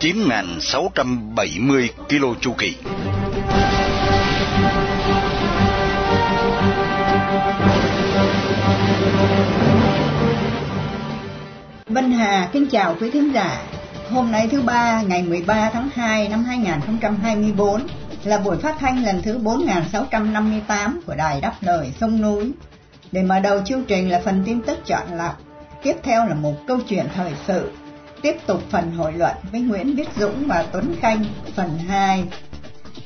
9.670 km chu kỳ. Vân Hà kính chào quý thính giả. Hôm nay thứ ba ngày 13 tháng 2 năm 2024 là buổi phát thanh lần thứ 4658 của Đài Đáp Lời Sông Núi. Để mở đầu chương trình là phần tin tức chọn lọc, tiếp theo là một câu chuyện thời sự, tiếp tục phần hội luận với Nguyễn Viết Dũng và Tuấn Khanh phần 2.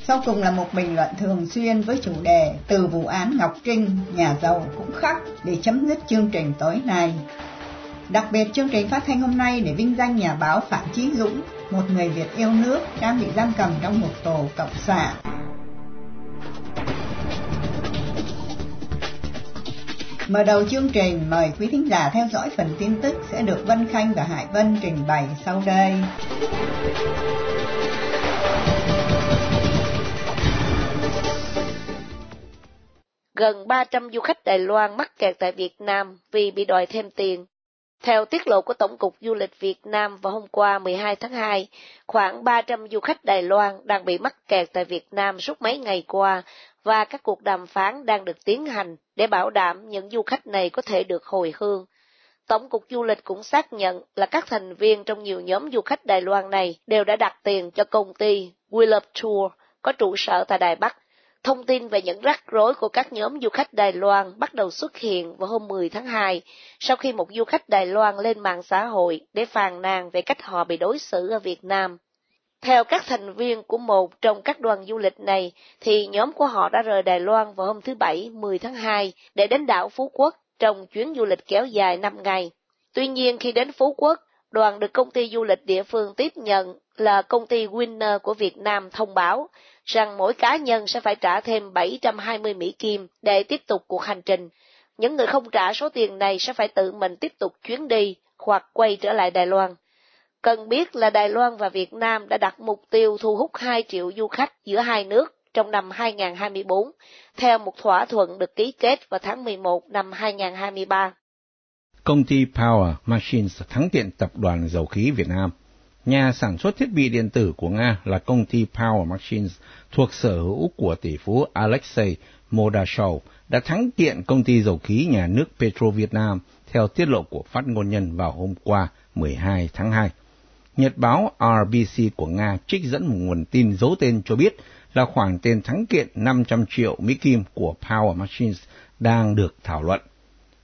Sau cùng là một bình luận thường xuyên với chủ đề từ vụ án Ngọc Trinh, nhà giàu cũng khắc để chấm dứt chương trình tối nay. Đặc biệt chương trình phát thanh hôm nay để vinh danh nhà báo Phạm Chí Dũng, một người Việt yêu nước đang bị giam cầm trong một tổ cộng sản. Mở đầu chương trình, mời quý thính giả theo dõi phần tin tức sẽ được Vân Khanh và Hải Vân trình bày sau đây. Gần 300 du khách Đài Loan mắc kẹt tại Việt Nam vì bị đòi thêm tiền. Theo tiết lộ của Tổng cục Du lịch Việt Nam vào hôm qua 12 tháng 2, khoảng 300 du khách Đài Loan đang bị mắc kẹt tại Việt Nam suốt mấy ngày qua và các cuộc đàm phán đang được tiến hành để bảo đảm những du khách này có thể được hồi hương. Tổng cục Du lịch cũng xác nhận là các thành viên trong nhiều nhóm du khách Đài Loan này đều đã đặt tiền cho công ty We Love Tour có trụ sở tại Đài Bắc Thông tin về những rắc rối của các nhóm du khách Đài Loan bắt đầu xuất hiện vào hôm 10 tháng 2, sau khi một du khách Đài Loan lên mạng xã hội để phàn nàn về cách họ bị đối xử ở Việt Nam. Theo các thành viên của một trong các đoàn du lịch này, thì nhóm của họ đã rời Đài Loan vào hôm thứ Bảy 10 tháng 2 để đến đảo Phú Quốc trong chuyến du lịch kéo dài 5 ngày. Tuy nhiên khi đến Phú Quốc, đoàn được công ty du lịch địa phương tiếp nhận là công ty Winner của Việt Nam thông báo rằng mỗi cá nhân sẽ phải trả thêm 720 Mỹ Kim để tiếp tục cuộc hành trình. Những người không trả số tiền này sẽ phải tự mình tiếp tục chuyến đi hoặc quay trở lại Đài Loan. Cần biết là Đài Loan và Việt Nam đã đặt mục tiêu thu hút 2 triệu du khách giữa hai nước trong năm 2024, theo một thỏa thuận được ký kết vào tháng 11 năm 2023. Công ty Power Machines thắng kiện tập đoàn dầu khí Việt Nam Nhà sản xuất thiết bị điện tử của Nga là công ty Power Machines thuộc sở hữu của tỷ phú Alexei Modashov đã thắng kiện công ty dầu khí nhà nước Petro Việt Nam theo tiết lộ của phát ngôn nhân vào hôm qua 12 tháng 2. Nhật báo RBC của Nga trích dẫn một nguồn tin giấu tên cho biết là khoản tiền thắng kiện 500 triệu Mỹ Kim của Power Machines đang được thảo luận.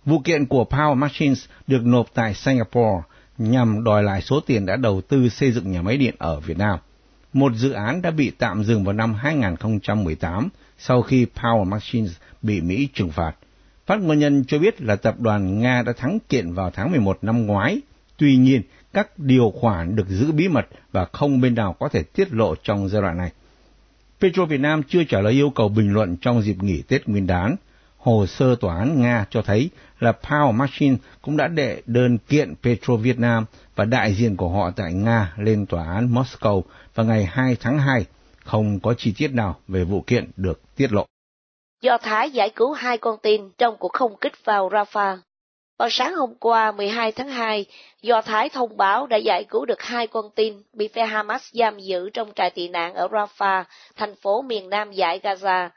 Vụ kiện của Power Machines được nộp tại Singapore nhằm đòi lại số tiền đã đầu tư xây dựng nhà máy điện ở Việt Nam. Một dự án đã bị tạm dừng vào năm 2018 sau khi Power Machines bị Mỹ trừng phạt. Phát ngôn nhân cho biết là tập đoàn Nga đã thắng kiện vào tháng 11 năm ngoái. Tuy nhiên, các điều khoản được giữ bí mật và không bên nào có thể tiết lộ trong giai đoạn này. Petro Việt Nam chưa trả lời yêu cầu bình luận trong dịp nghỉ Tết Nguyên đán. Hồ sơ tòa án Nga cho thấy là Power Machine cũng đã đệ đơn kiện Petro Việt Nam và đại diện của họ tại Nga lên tòa án Moscow vào ngày 2 tháng 2. Không có chi tiết nào về vụ kiện được tiết lộ. Do Thái giải cứu hai con tin trong cuộc không kích vào Rafah. Vào sáng hôm qua 12 tháng 2, Do Thái thông báo đã giải cứu được hai con tin bị phe Hamas giam giữ trong trại tị nạn ở Rafah, thành phố miền nam giải Gaza.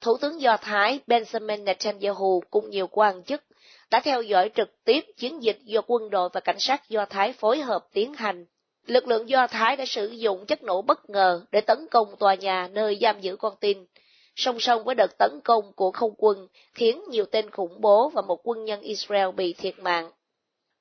Thủ tướng Do Thái Benjamin Netanyahu cùng nhiều quan chức đã theo dõi trực tiếp chiến dịch do quân đội và cảnh sát Do Thái phối hợp tiến hành. Lực lượng Do Thái đã sử dụng chất nổ bất ngờ để tấn công tòa nhà nơi giam giữ con tin. Song song với đợt tấn công của không quân khiến nhiều tên khủng bố và một quân nhân Israel bị thiệt mạng.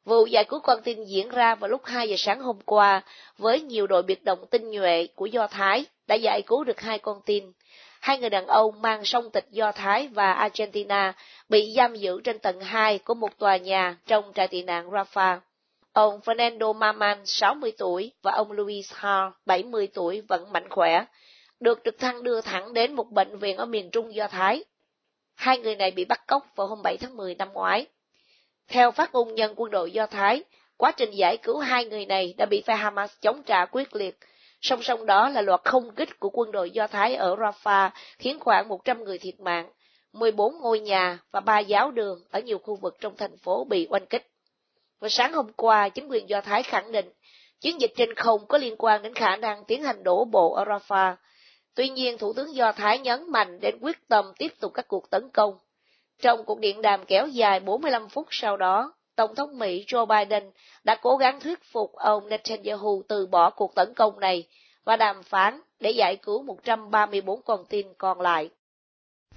Vụ giải cứu con tin diễn ra vào lúc 2 giờ sáng hôm qua với nhiều đội biệt động tinh nhuệ của Do Thái đã giải cứu được hai con tin hai người đàn ông mang song tịch Do Thái và Argentina bị giam giữ trên tầng 2 của một tòa nhà trong trại tị nạn Rafah. Ông Fernando Maman, 60 tuổi, và ông Luis Har, 70 tuổi, vẫn mạnh khỏe được trực thăng đưa thẳng đến một bệnh viện ở miền trung Do Thái. Hai người này bị bắt cóc vào hôm 7 tháng 10 năm ngoái. Theo phát ngôn nhân quân đội Do Thái, quá trình giải cứu hai người này đã bị phe Hamas chống trả quyết liệt. Song song đó là loạt không kích của quân đội Do Thái ở Rafah khiến khoảng 100 người thiệt mạng, 14 ngôi nhà và ba giáo đường ở nhiều khu vực trong thành phố bị oanh kích. Và sáng hôm qua, chính quyền Do Thái khẳng định chiến dịch trên không có liên quan đến khả năng tiến hành đổ bộ ở Rafah. Tuy nhiên, Thủ tướng Do Thái nhấn mạnh đến quyết tâm tiếp tục các cuộc tấn công. Trong cuộc điện đàm kéo dài 45 phút sau đó, Tổng thống Mỹ Joe Biden đã cố gắng thuyết phục ông Netanyahu từ bỏ cuộc tấn công này và đàm phán để giải cứu 134 con tin còn lại.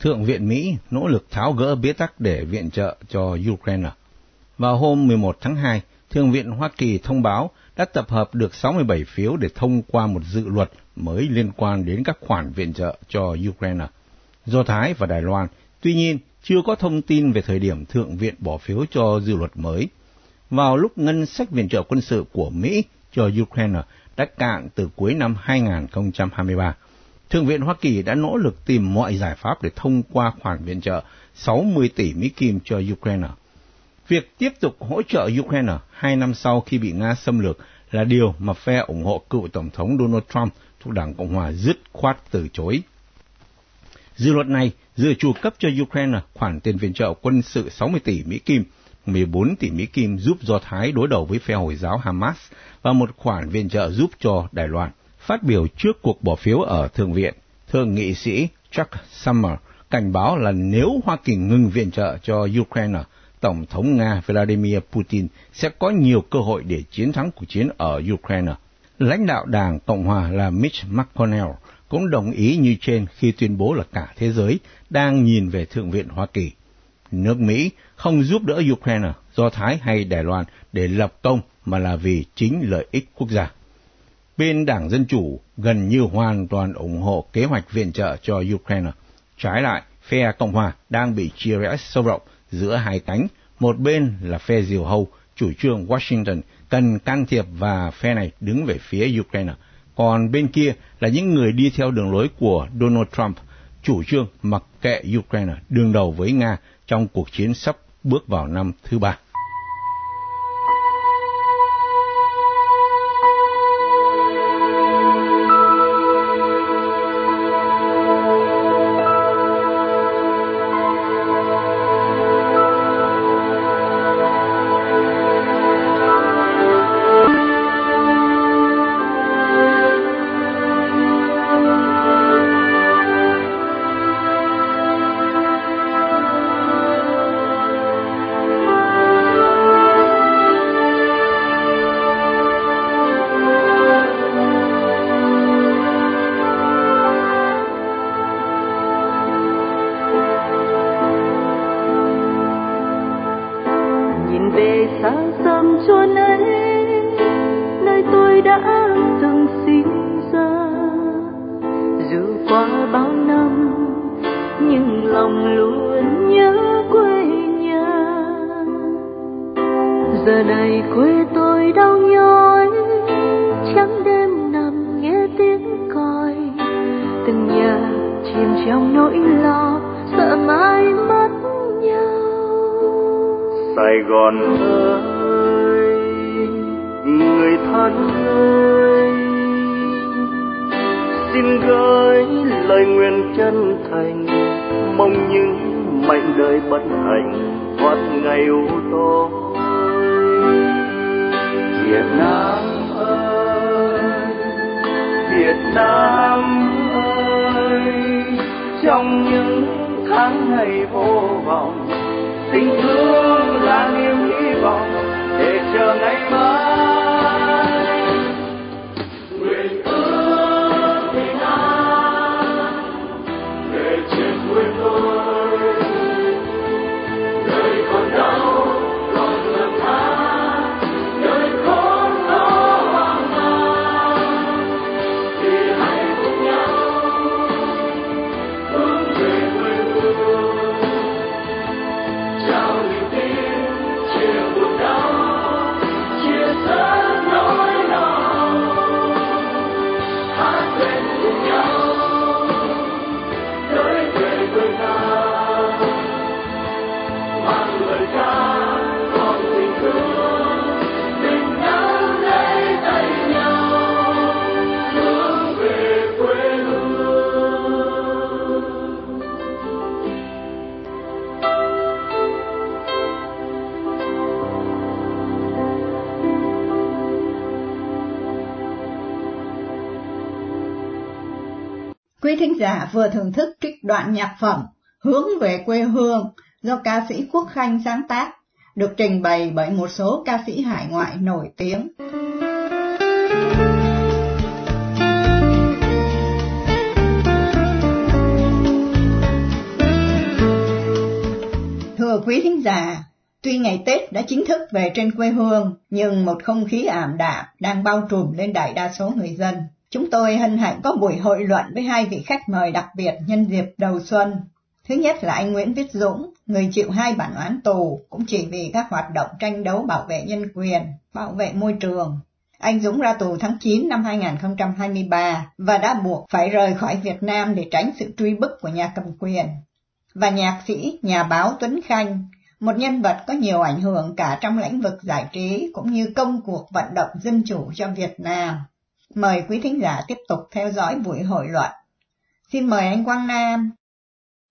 Thượng viện Mỹ nỗ lực tháo gỡ bế tắc để viện trợ cho Ukraine. Vào hôm 11 tháng 2, Thượng viện Hoa Kỳ thông báo đã tập hợp được 67 phiếu để thông qua một dự luật mới liên quan đến các khoản viện trợ cho Ukraine, Do Thái và Đài Loan. Tuy nhiên, chưa có thông tin về thời điểm Thượng viện bỏ phiếu cho dự luật mới. Vào lúc ngân sách viện trợ quân sự của Mỹ cho Ukraine đã cạn từ cuối năm 2023, Thượng viện Hoa Kỳ đã nỗ lực tìm mọi giải pháp để thông qua khoản viện trợ 60 tỷ Mỹ Kim cho Ukraine. Việc tiếp tục hỗ trợ Ukraine hai năm sau khi bị Nga xâm lược là điều mà phe ủng hộ cựu Tổng thống Donald Trump thuộc Đảng Cộng Hòa dứt khoát từ chối. Dự luật này dự trù cấp cho Ukraine khoản tiền viện trợ quân sự 60 tỷ Mỹ Kim, 14 tỷ Mỹ Kim giúp Do Thái đối đầu với phe Hồi giáo Hamas và một khoản viện trợ giúp cho Đài Loan. Phát biểu trước cuộc bỏ phiếu ở Thượng viện, Thượng nghị sĩ Chuck Summer cảnh báo là nếu Hoa Kỳ ngừng viện trợ cho Ukraine, Tổng thống Nga Vladimir Putin sẽ có nhiều cơ hội để chiến thắng cuộc chiến ở Ukraine. Lãnh đạo Đảng Cộng hòa là Mitch McConnell cũng đồng ý như trên khi tuyên bố là cả thế giới đang nhìn về Thượng viện Hoa Kỳ. Nước Mỹ không giúp đỡ Ukraine, Do Thái hay Đài Loan để lập công mà là vì chính lợi ích quốc gia. Bên Đảng Dân Chủ gần như hoàn toàn ủng hộ kế hoạch viện trợ cho Ukraine. Trái lại, phe Cộng hòa đang bị chia rẽ sâu rộng giữa hai cánh, một bên là phe diều hâu, chủ trương Washington cần can thiệp và phe này đứng về phía Ukraine. Còn bên kia là những người đi theo đường lối của Donald Trump, chủ trương mặc kệ Ukraine đương đầu với Nga trong cuộc chiến sắp bước vào năm thứ ba. giờ này quê tôi đau nhói. Trắng đêm nằm nghe tiếng còi. Từng nhà chìm trong nỗi lo, sợ mãi mất nhau. Sài gòn ơi, người thân ơi. Xin gửi lời nguyện chân thành, mong những mảnh đời bất hạnh thoát ngày u tối Việt Nam ơi, Việt Nam ơi, trong những tháng ngày vô vọng, tình thương là niềm hy vọng để chờ ngày mai. Quý thính giả vừa thưởng thức trích đoạn nhạc phẩm Hướng về quê hương do ca sĩ Quốc Khanh sáng tác, được trình bày bởi một số ca sĩ hải ngoại nổi tiếng. Thưa quý thính giả, tuy ngày Tết đã chính thức về trên quê hương, nhưng một không khí ảm đạm đang bao trùm lên đại đa số người dân. Chúng tôi hân hạnh có buổi hội luận với hai vị khách mời đặc biệt nhân dịp đầu xuân. Thứ nhất là anh Nguyễn Viết Dũng, người chịu hai bản án tù cũng chỉ vì các hoạt động tranh đấu bảo vệ nhân quyền, bảo vệ môi trường. Anh Dũng ra tù tháng 9 năm 2023 và đã buộc phải rời khỏi Việt Nam để tránh sự truy bức của nhà cầm quyền. Và nhạc sĩ, nhà báo Tuấn Khanh, một nhân vật có nhiều ảnh hưởng cả trong lĩnh vực giải trí cũng như công cuộc vận động dân chủ cho Việt Nam. Mời quý thính giả tiếp tục theo dõi buổi hội luận. Xin mời anh Quang Nam.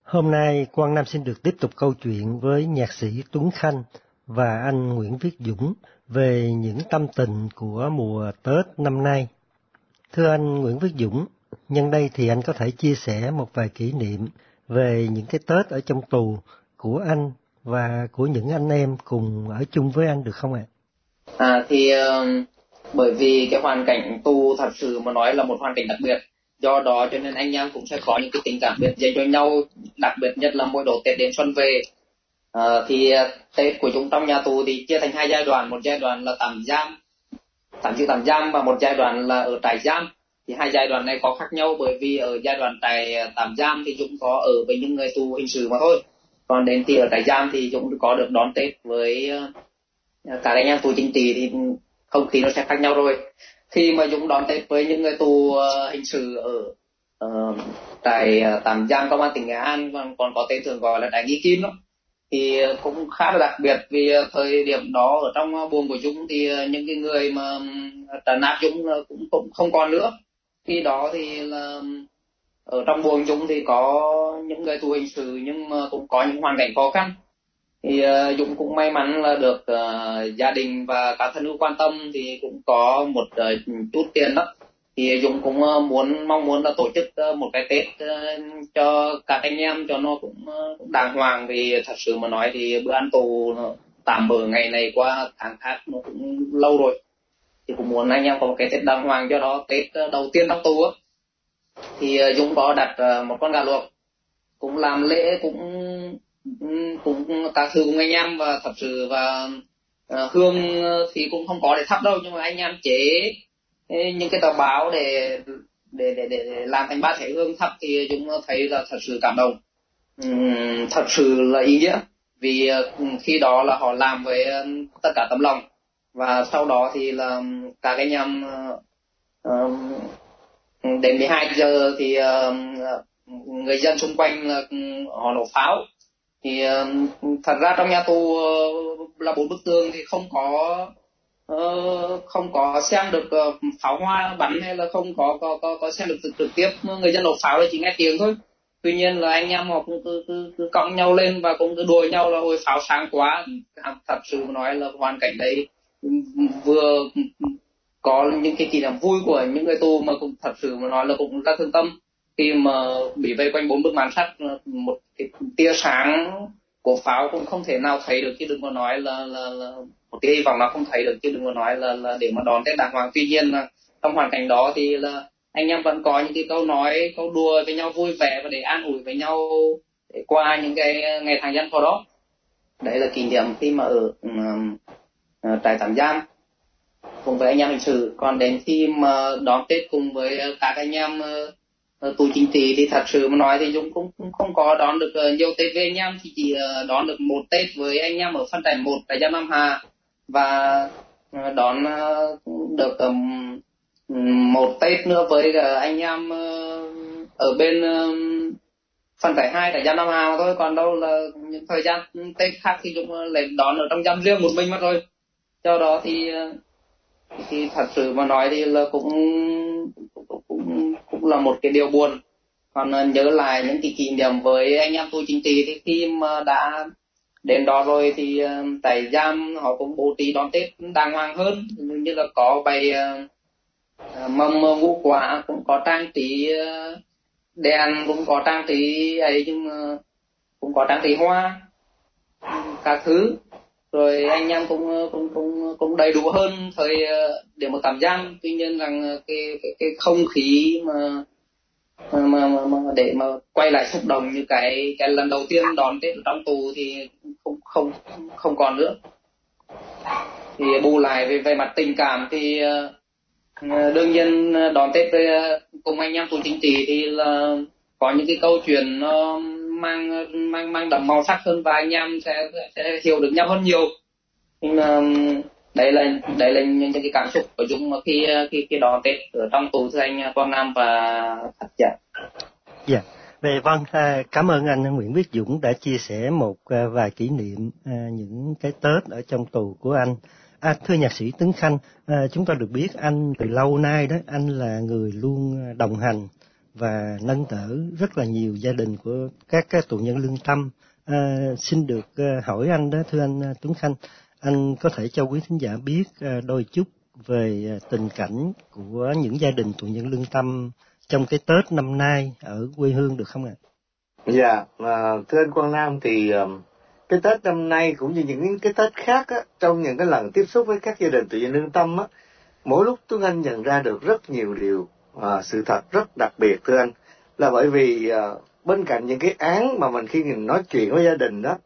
Hôm nay Quang Nam xin được tiếp tục câu chuyện với nhạc sĩ Tuấn Khanh và anh Nguyễn Viết Dũng về những tâm tình của mùa Tết năm nay. Thưa anh Nguyễn Viết Dũng, nhân đây thì anh có thể chia sẻ một vài kỷ niệm về những cái Tết ở trong tù của anh và của những anh em cùng ở chung với anh được không ạ? À? thì uh, bởi vì cái hoàn cảnh tù thật sự mà nói là một hoàn cảnh đặc biệt. Do đó cho nên anh em cũng sẽ có những cái tình cảm biệt dành cho nhau đặc biệt nhất là mỗi độ tết đến xuân về. À, thì tết của chúng trong nhà tù thì chia thành hai giai đoạn. Một giai đoạn là tạm giam tạm giữ tạm giam và một giai đoạn là ở trại giam. Thì hai giai đoạn này có khác nhau bởi vì ở giai đoạn trại ờ, tạm giam thì chúng có ở với những người tù hình sự mà thôi. Còn đến thì ở trại giam thì chúng có được đón tết với ờ, cả anh em tù chính trị thì không khí nó sẽ khác nhau rồi khi mà Dũng đón Tết với những người tù ờ, hình sự ở uh, tại ờ, tạm giam công an tỉnh Nghệ An còn, còn có tên thường gọi là đại nghi kim đó thì cũng khá là đặc biệt vì thời điểm đó ở trong buồng của Dũng thì những cái người mà trấn áp Dũng cũng, cũng không còn nữa. Khi đó thì là ở trong buồng Dũng thì có những người tù hình sự nhưng mà cũng có những hoàn cảnh khó khăn thì uh, Dũng cũng may mắn là được uh, gia đình và các thân hữu quan tâm thì cũng có một uh, chút tiền đó. Thì Dũng cũng uh, muốn mong muốn là tổ chức uh, một cái Tết uh, cho các anh em cho nó cũng, uh, cũng đàng hoàng. Vì thật sự mà nói thì bữa ăn tù tạm bỡ ngày này qua tháng khác nó cũng lâu rồi. Thì cũng muốn anh em có một cái Tết đàng hoàng cho đó Tết đầu tiên trong tù á. Thì Dũng có đặt một con gà luộc cũng làm lễ cũng Ừ, cũng các thư cùng anh em và thật sự và uh, hương ờ, thì cũng không có để thắp đâu nhưng mà anh em chế những cái tờ báo để để để để làm thành ba thể hương thắp thì chúng thấy là thật sự cảm động. Um, thật sự là ý nghĩa vì uh, khi đó là họ làm với uh, tất cả tấm lòng. Và sau đó thì là các anh em uh, đến 12 giờ thì uh, người dân xung quanh là họ nổ pháo thì thật ra trong nhà tù ờ, là bốn bức tường thì không có ờ, không có xem được ờ, pháo hoa bắn hay là không có có có, có xem được trực, trực tiếp. Người dân nổ pháo là chỉ nghe tiếng thôi. Tuy nhiên là anh em họ cũng cứ cứ, cứ cõng nhau lên và cũng cứ đùa nhau là hồi pháo sáng quá. Thật sự nói là hoàn cảnh đấy vừa có những cái kỷ niệm vui của những người tù mà cũng thật sự mà nói là cũng rất thương tâm khi mà bị vây quanh bốn bức màn sắt một cái tia sáng của pháo cũng không thể nào thấy được chứ đừng có nói là là, là một cái hy vọng nó không thấy được chứ đừng có nói là là để mà đón tết đàng hoàng. Tuy nhiên là trong hoàn cảnh đó thì là anh em vẫn có những cái câu nói câu đùa với nhau vui vẻ và để an ủi với nhau để qua những cái ngày tháng gian khổ đó. Đấy là kỷ niệm khi mà ở uh, trại tạm giam cùng với anh em hình sự. Còn đến khi mà đón tết cùng với ờ, các anh em uh, Ờ, tù chính trị thì thật sự mà nói thì Dũng cũng, cũng không có đón được ờ, nhiều Tết với anh em. Thì chỉ ờ, đón được một Tết với anh em ở phân trại một tại gia Nam Hà. Và đón được một Tết nữa với anh em ở bên phân phần trại hai tại gia Nam Hà mà thôi. Còn đâu là những thời gian Tết khác thì Dũng lại đón ở trong giam riêng một mình mà thôi do đó thì thì thật sự mà nói thì là cũng cũng, cũng, là một cái điều buồn. Còn ờ, nhớ lại những cái kỷ niệm với anh em tôi chính trị thì khi mà đã đến đó rồi thì ờ, tại giam họ cũng bố trí đón tết đàng hoàng hơn. Như là có bày ờ, mâm ngũ quả cũng có trang trí đèn cũng có trang trí ấy nhưng cũng có trang trí hoa các thứ rồi anh em cũng cũng cũng cũng đầy đủ hơn thời ờ, điểm một tạm giam tuy nhiên rằng ờ, cái cái, cái không khí mà mà, mà, mà để mà quay lại xúc động như cái cái lần đầu tiên đón tết trong tù thì không không không còn nữa. Thì bù lại về về mặt tình cảm thì ờ, đương nhiên đón tết với cùng anh em tù chính trị thì là có những cái câu chuyện nó mang mang mang đậm màu sắc hơn và anh em sẽ sẽ hiểu được nhau hơn nhiều. Đấy là đấy là những cái cảm xúc của chúng mà khi khi khi đón tết ở trong tù thưa anh quang nam và thật dạ. Dạ. Về vâng cảm ơn anh Nguyễn Viết Dũng đã chia sẻ một à, vài kỷ niệm à, những cái Tết ở trong tù của anh. À, thưa nhạc sĩ Tấn Khanh, à, chúng ta được biết anh từ lâu nay đó, anh là người luôn đồng hành và nâng đỡ rất là nhiều gia đình của các, các tù nhân lương tâm. À, xin được à, hỏi anh đó, thưa anh à, Tuấn Khanh, anh có thể cho quý thính giả biết à, đôi chút về tình cảnh của những gia đình tù nhân lương tâm trong cái Tết năm nay ở quê hương được không ạ? Dạ, à, thưa anh Quang Nam thì cái Tết năm nay cũng như những cái Tết khác á, trong những cái lần tiếp xúc với các gia đình tự nhiên lương tâm á, mỗi lúc Tuấn Anh nhận ra được rất nhiều điều à, sự thật rất đặc biệt thưa anh. Là bởi vì à, bên cạnh những cái án mà mình khi mình nói chuyện với gia đình đó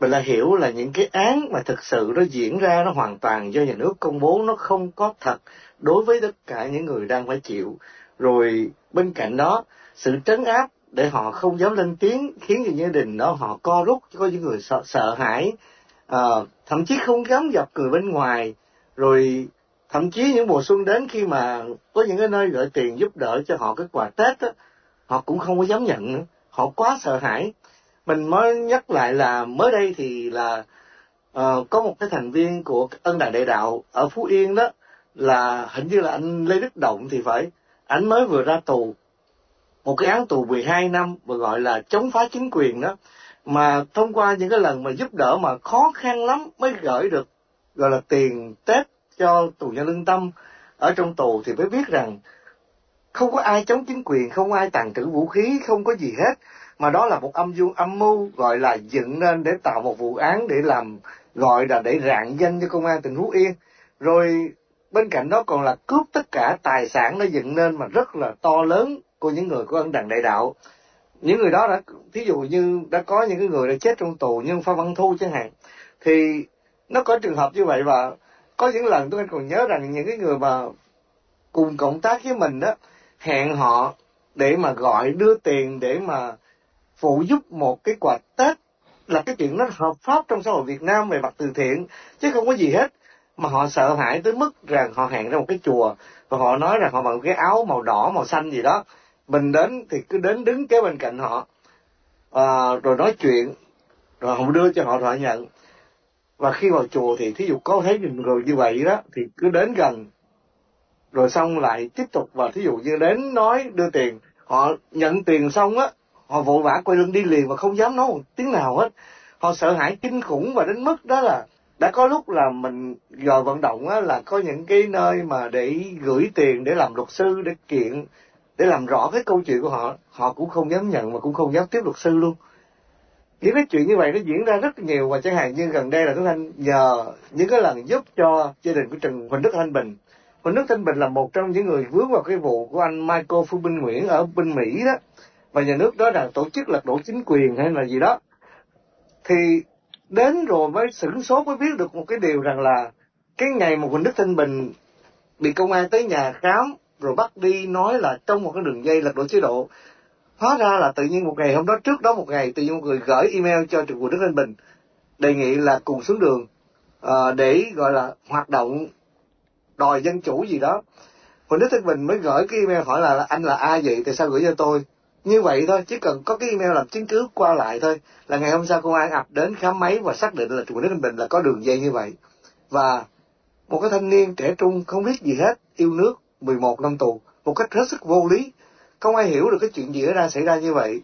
mình là hiểu là những cái án mà thực sự nó diễn ra nó hoàn toàn do nhà nước công bố nó không có thật đối với tất cả những người đang phải chịu. Rồi bên cạnh đó sự trấn áp để họ không dám lên tiếng khiến cho gia đình đó họ co rút có những người sợ, sợ hãi. À, thậm chí không dám gặp người bên ngoài. Rồi thậm chí những mùa xuân đến khi mà có những cái nơi gửi tiền giúp đỡ cho họ cái quà tết á họ cũng không có dám nhận nữa. Họ quá sợ hãi. Mình mới nhắc lại là mới đây thì là uh, có một cái thành viên của ân đàn đại đạo ở phú yên đó là hình như là anh lê đức động thì phải. Anh mới vừa ra tù. Một cái án tù 12 năm mà gọi là chống phá chính quyền đó. Mà thông qua những cái lần mà giúp đỡ mà khó khăn lắm mới gửi được gọi là tiền Tết cho tù nhân lương tâm. Ở trong tù thì mới biết rằng không có ai chống chính quyền, không ai tàn trữ vũ khí, không có gì hết. Mà đó là một âm mưu âm mưu gọi là dựng nên để tạo một vụ án để làm gọi là để rạng danh cho công an tỉnh Phú Yên. Rồi bên cạnh đó còn là cướp tất cả tài sản nó dựng nên mà rất là to lớn của những người có ân đàn đại đạo. Những người đó đã thí dụ như đã có những cái người đã chết trong tù như phan văn thu chẳng hạn thì nó có trường hợp như vậy và có những lần tôi còn nhớ rằng những cái người mà cùng cộng tác với mình đó hẹn họ để mà gọi đưa tiền để mà phụ giúp một cái quà tết là cái chuyện nó hợp pháp trong xã hội Việt Nam về mặt từ thiện chứ không có gì hết. Mà họ sợ hãi tới mức rằng họ hẹn ra một cái chùa và họ nói rằng họ mặc cái áo màu đỏ màu xanh gì đó. Mình đến thì cứ đến đứng kế bên cạnh họ à, rồi nói chuyện rồi họ đưa cho họ thoại nhận và khi vào chùa thì thí dụ có thấy người như vậy đó, thì cứ đến gần. Rồi xong lại tiếp tục và thí dụ như đến nói, đưa tiền. Họ nhận tiền xong á, họ vội vã quay lưng đi liền và không dám nói một tiếng nào hết. Họ sợ hãi, kinh khủng và đến mức đó là đã có lúc là mình giờ vận động á, là có những cái nơi mà để gửi tiền để làm luật sư, để kiện, để làm rõ cái câu chuyện của họ. Họ cũng không dám nhận và cũng không dám tiếp luật sư luôn những cái chuyện như vậy nó diễn ra rất nhiều và chẳng hạn như gần đây là Tuấn Anh nhờ những cái lần giúp cho gia đình của Trần Huỳnh Đức Thanh Bình. Huỳnh Đức Thanh Bình là một trong những người vướng vào cái vụ của anh Michael Phu Binh Nguyễn ở bên Mỹ đó. Và nhà nước đó là tổ chức lật đổ chính quyền hay là gì đó. Thì đến rồi mới sửng sốt mới biết được một cái điều rằng là cái ngày mà Huỳnh Đức Thanh Bình bị công an tới nhà khám rồi bắt đi nói là trong một cái đường dây lật đổ chế độ hóa ra là tự nhiên một ngày hôm đó trước đó một ngày tự nhiên một người gửi email cho trường Quỳnh Đức Thanh Bình đề nghị là cùng xuống đường uh, để gọi là hoạt động đòi dân chủ gì đó. Quỳnh Đức Thanh Bình mới gửi cái email hỏi là, là anh là ai vậy tại sao gửi cho tôi? Như vậy thôi chỉ cần có cái email làm chứng cứ qua lại thôi là ngày hôm sau công an ập đến khám máy và xác định là Quỳnh Đức Thanh Bình là có đường dây như vậy. Và một cái thanh niên trẻ trung không biết gì hết yêu nước 11 năm tù một cách hết sức vô lý không ai hiểu được cái chuyện gì ra xảy ra như vậy.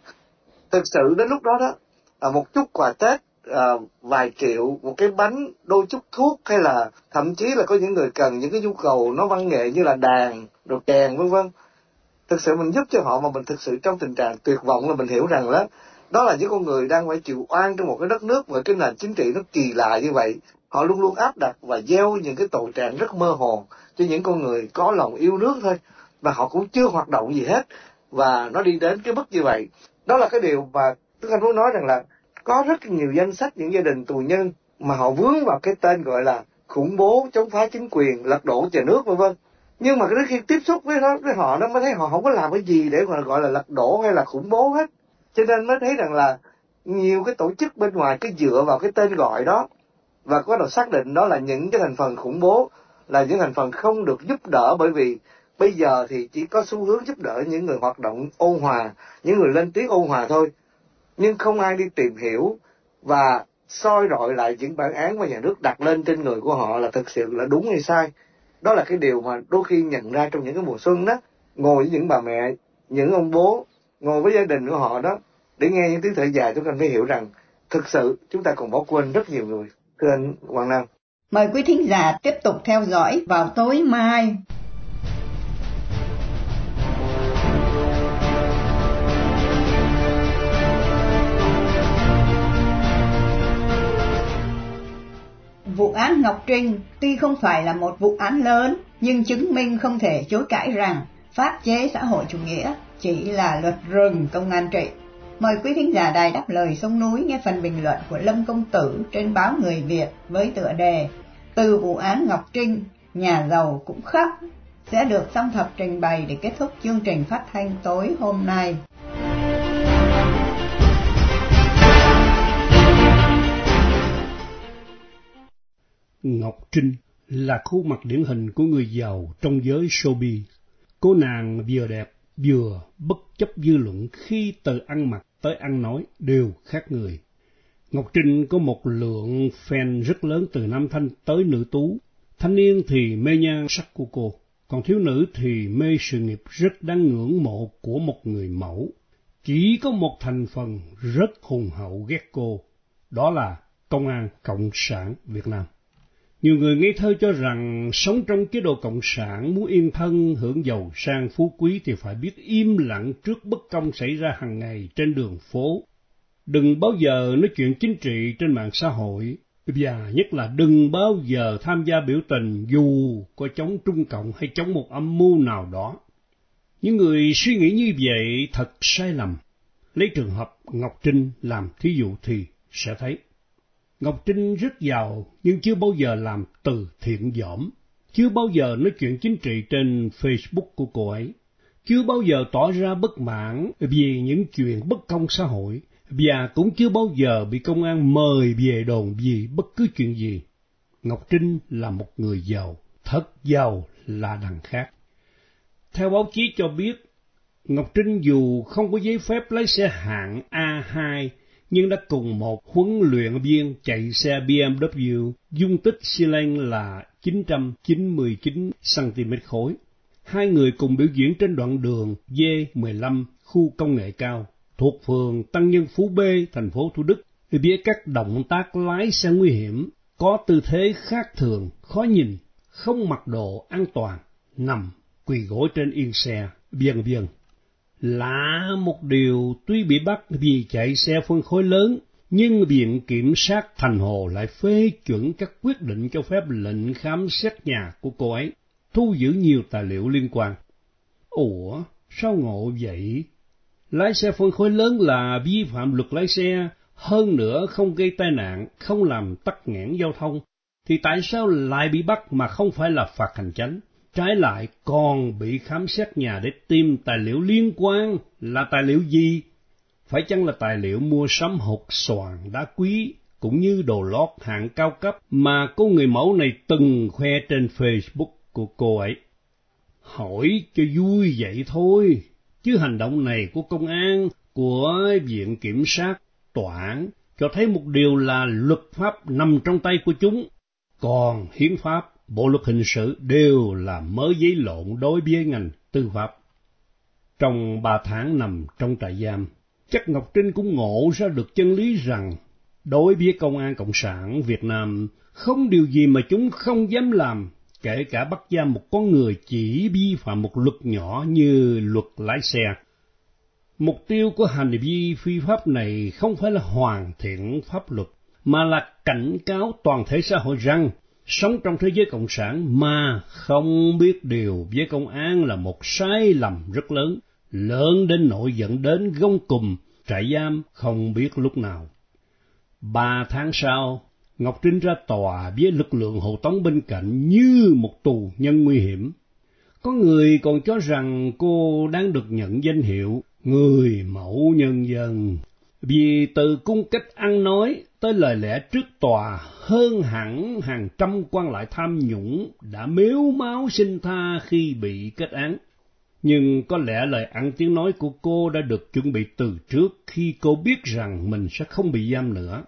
Thực sự đến lúc đó đó à, một chút quà tết à, vài triệu một cái bánh đôi chút thuốc hay là thậm chí là có những người cần những cái nhu cầu nó văn nghệ như là đàn đồ kèn vân vân. Thực sự mình giúp cho họ mà mình thực sự trong tình trạng tuyệt vọng là mình hiểu rằng đó đó là những con người đang phải chịu oan trong một cái đất nước và cái nền chính trị nó kỳ lạ như vậy. Họ luôn luôn áp đặt và gieo những cái tội trạng rất mơ hồ cho những con người có lòng yêu nước thôi và họ cũng chưa hoạt động gì hết. Và nó đi đến cái mức như vậy. Đó là cái điều mà Đức Anh muốn nói rằng là có rất nhiều danh sách những gia đình tù nhân mà họ vướng vào cái tên gọi là khủng bố chống phá chính quyền, lật đổ nhà nước, vân vân. Nhưng mà cái khi tiếp xúc với nó, với họ, nó mới thấy họ không có làm cái gì để mà gọi là lật đổ hay là khủng bố hết. Cho nên mới thấy rằng là nhiều cái tổ chức bên ngoài cứ dựa vào cái tên gọi đó. Và có đầu xác định đó là những cái thành phần khủng bố, là những thành phần không được giúp đỡ bởi vì bây giờ thì chỉ có xu hướng giúp đỡ những người hoạt động ôn hòa, những người lên tiếng ôn hòa thôi. Nhưng không ai đi tìm hiểu và soi rọi lại những bản án mà nhà nước đặt lên trên người của họ là thực sự là đúng hay sai. Đó là cái điều mà đôi khi nhận ra trong những cái mùa xuân đó. Ngồi với những bà mẹ, những ông bố, ngồi với gia đình của họ đó, để nghe những tiếng thở dài, chúng ta mới hiểu rằng thực sự chúng ta còn bỏ quên rất nhiều người. Thưa anh Hoàng Nam. Mời quý thính giả tiếp tục theo dõi vào tối mai. Vụ án Ngọc Trinh tuy không phải là một vụ án lớn, nhưng chứng minh không thể chối cãi rằng pháp chế xã hội chủ nghĩa chỉ là luật rừng công an trị. Mời quý thính giả đài đáp lời sông núi nghe phần bình luận của Lâm Công Tử trên báo Người Việt với tựa đề Từ vụ án Ngọc Trinh, nhà giàu cũng khóc sẽ được song thập trình bày để kết thúc chương trình phát thanh tối hôm nay. Ngọc Trinh là khuôn mặt điển hình của người giàu trong giới showbiz. Cô nàng vừa đẹp, vừa bất chấp dư luận khi từ ăn mặc tới ăn nói đều khác người. Ngọc Trinh có một lượng fan rất lớn từ nam thanh tới nữ tú. Thanh niên thì mê nhan sắc của cô, còn thiếu nữ thì mê sự nghiệp rất đáng ngưỡng mộ của một người mẫu. Chỉ có một thành phần rất hùng hậu ghét cô, đó là Công an Cộng sản Việt Nam. Nhiều người ngây thơ cho rằng sống trong chế độ cộng sản muốn yên thân hưởng giàu sang phú quý thì phải biết im lặng trước bất công xảy ra hàng ngày trên đường phố. Đừng bao giờ nói chuyện chính trị trên mạng xã hội, và nhất là đừng bao giờ tham gia biểu tình dù có chống Trung Cộng hay chống một âm mưu nào đó. Những người suy nghĩ như vậy thật sai lầm. Lấy trường hợp Ngọc Trinh làm thí dụ thì sẽ thấy. Ngọc Trinh rất giàu nhưng chưa bao giờ làm từ thiện dỏm, chưa bao giờ nói chuyện chính trị trên Facebook của cô ấy, chưa bao giờ tỏ ra bất mãn vì những chuyện bất công xã hội, và cũng chưa bao giờ bị công an mời về đồn vì bất cứ chuyện gì. Ngọc Trinh là một người giàu, thật giàu là đằng khác. Theo báo chí cho biết, Ngọc Trinh dù không có giấy phép lái xe hạng A2 nhưng đã cùng một huấn luyện viên chạy xe BMW dung tích xi lanh là 999 cm khối. Hai người cùng biểu diễn trên đoạn đường D15 khu công nghệ cao thuộc phường Tăng Nhân Phú B, thành phố Thủ Đức. Để biết các động tác lái xe nguy hiểm, có tư thế khác thường, khó nhìn, không mặc đồ an toàn, nằm, quỳ gối trên yên xe, biên biên. Lạ một điều tuy bị bắt vì chạy xe phân khối lớn, nhưng Viện Kiểm sát Thành Hồ lại phê chuẩn các quyết định cho phép lệnh khám xét nhà của cô ấy, thu giữ nhiều tài liệu liên quan. Ủa, sao ngộ vậy? Lái xe phân khối lớn là vi phạm luật lái xe, hơn nữa không gây tai nạn, không làm tắc nghẽn giao thông, thì tại sao lại bị bắt mà không phải là phạt hành chánh? Trái lại còn bị khám xét nhà để tìm tài liệu liên quan là tài liệu gì? Phải chăng là tài liệu mua sắm hột xoàn đá quý cũng như đồ lót hạng cao cấp mà cô người mẫu này từng khoe trên Facebook của cô ấy? Hỏi cho vui vậy thôi, chứ hành động này của công an, của viện kiểm sát, tòa án cho thấy một điều là luật pháp nằm trong tay của chúng, còn hiến pháp bộ luật hình sự đều là mới giấy lộn đối với ngành tư pháp. Trong ba tháng nằm trong trại giam, chắc Ngọc Trinh cũng ngộ ra được chân lý rằng đối với Công an Cộng sản Việt Nam không điều gì mà chúng không dám làm, kể cả bắt giam một con người chỉ vi phạm một luật nhỏ như luật lái xe. Mục tiêu của hành vi phi pháp này không phải là hoàn thiện pháp luật, mà là cảnh cáo toàn thể xã hội rằng sống trong thế giới cộng sản mà không biết điều với công an là một sai lầm rất lớn, lớn đến nỗi dẫn đến gông cùm, trại giam không biết lúc nào. Ba tháng sau, Ngọc Trinh ra tòa với lực lượng hộ tống bên cạnh như một tù nhân nguy hiểm. Có người còn cho rằng cô đang được nhận danh hiệu người mẫu nhân dân. Vì từ cung cách ăn nói tới lời lẽ trước tòa hơn hẳn hàng trăm quan lại tham nhũng đã mếu máu xin tha khi bị kết án. Nhưng có lẽ lời ăn tiếng nói của cô đã được chuẩn bị từ trước khi cô biết rằng mình sẽ không bị giam nữa.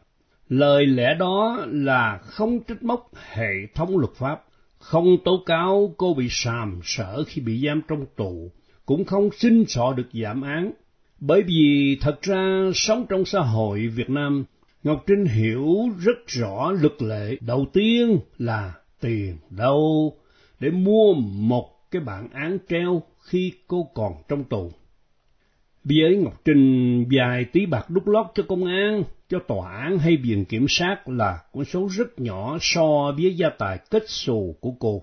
Lời lẽ đó là không trách móc hệ thống luật pháp, không tố cáo cô bị sàm sở khi bị giam trong tù, cũng không xin sọ được giảm án. Bởi vì thật ra sống trong xã hội Việt Nam, Ngọc Trinh hiểu rất rõ luật lệ đầu tiên là tiền đâu để mua một cái bản án treo khi cô còn trong tù. Với Ngọc Trinh vài tí bạc đút lót cho công an, cho tòa án hay viện kiểm sát là con số rất nhỏ so với gia tài kết xù của cô.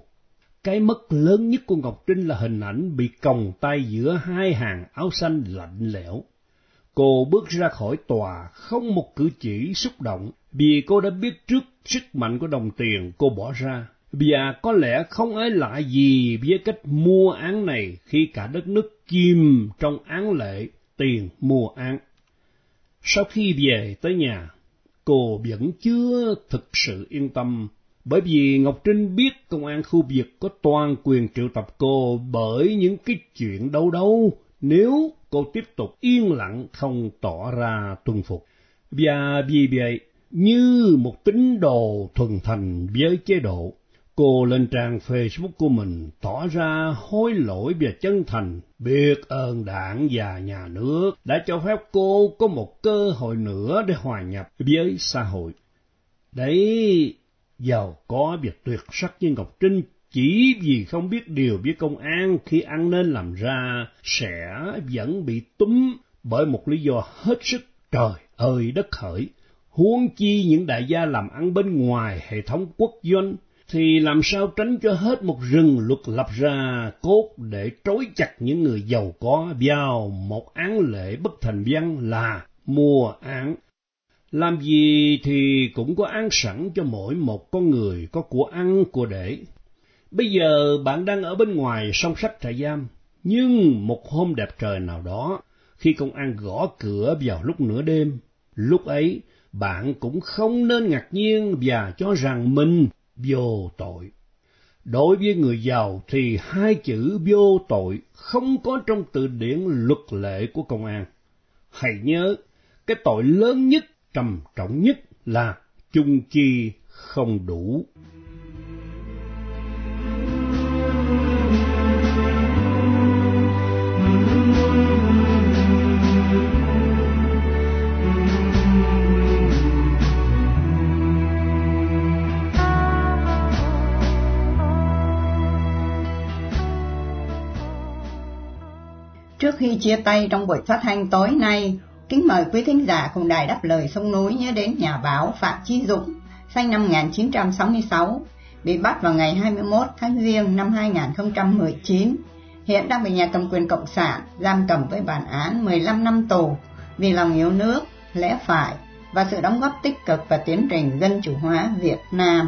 Cái mất lớn nhất của Ngọc Trinh là hình ảnh bị còng tay giữa hai hàng áo xanh lạnh lẽo. Cô bước ra khỏi tòa không một cử chỉ xúc động vì cô đã biết trước sức mạnh của đồng tiền cô bỏ ra. Và có lẽ không ai lạ gì với cách mua án này khi cả đất nước chìm trong án lệ tiền mua án. Sau khi về tới nhà, cô vẫn chưa thực sự yên tâm, bởi vì Ngọc Trinh biết công an khu vực có toàn quyền triệu tập cô bởi những cái chuyện đâu đâu nếu cô tiếp tục yên lặng không tỏ ra tuân phục. Và vì vậy, như một tín đồ thuần thành với chế độ, Cô lên trang Facebook của mình tỏ ra hối lỗi và chân thành, biết ơn đảng và nhà nước đã cho phép cô có một cơ hội nữa để hòa nhập với xã hội. Đấy, giàu có việc tuyệt sắc như Ngọc Trinh, chỉ vì không biết điều với công an, khi ăn nên làm ra sẽ vẫn bị túm bởi một lý do hết sức trời ơi đất khởi. Huống chi những đại gia làm ăn bên ngoài hệ thống quốc doanh, thì làm sao tránh cho hết một rừng luật lập ra cốt để trói chặt những người giàu có vào một án lệ bất thành văn là mua án. Làm gì thì cũng có ăn sẵn cho mỗi một con người có của ăn của để. Bây giờ bạn đang ở bên ngoài song sách trại giam, nhưng một hôm đẹp trời nào đó, khi công an gõ cửa vào lúc nửa đêm, lúc ấy bạn cũng không nên ngạc nhiên và cho rằng mình vô tội. Đối với người giàu thì hai chữ vô tội không có trong từ điển luật lệ của công an. Hãy nhớ, cái tội lớn nhất, trầm trọng nhất là chung chi không đủ. Trước khi chia tay trong buổi phát thanh tối nay, kính mời quý thính giả cùng đài đáp lời sông núi nhớ đến nhà báo Phạm Chí Dũng, sinh năm 1966, bị bắt vào ngày 21 tháng Giêng năm 2019, hiện đang bị nhà cầm quyền Cộng sản giam cầm với bản án 15 năm tù vì lòng yêu nước, lẽ phải và sự đóng góp tích cực vào tiến trình dân chủ hóa Việt Nam.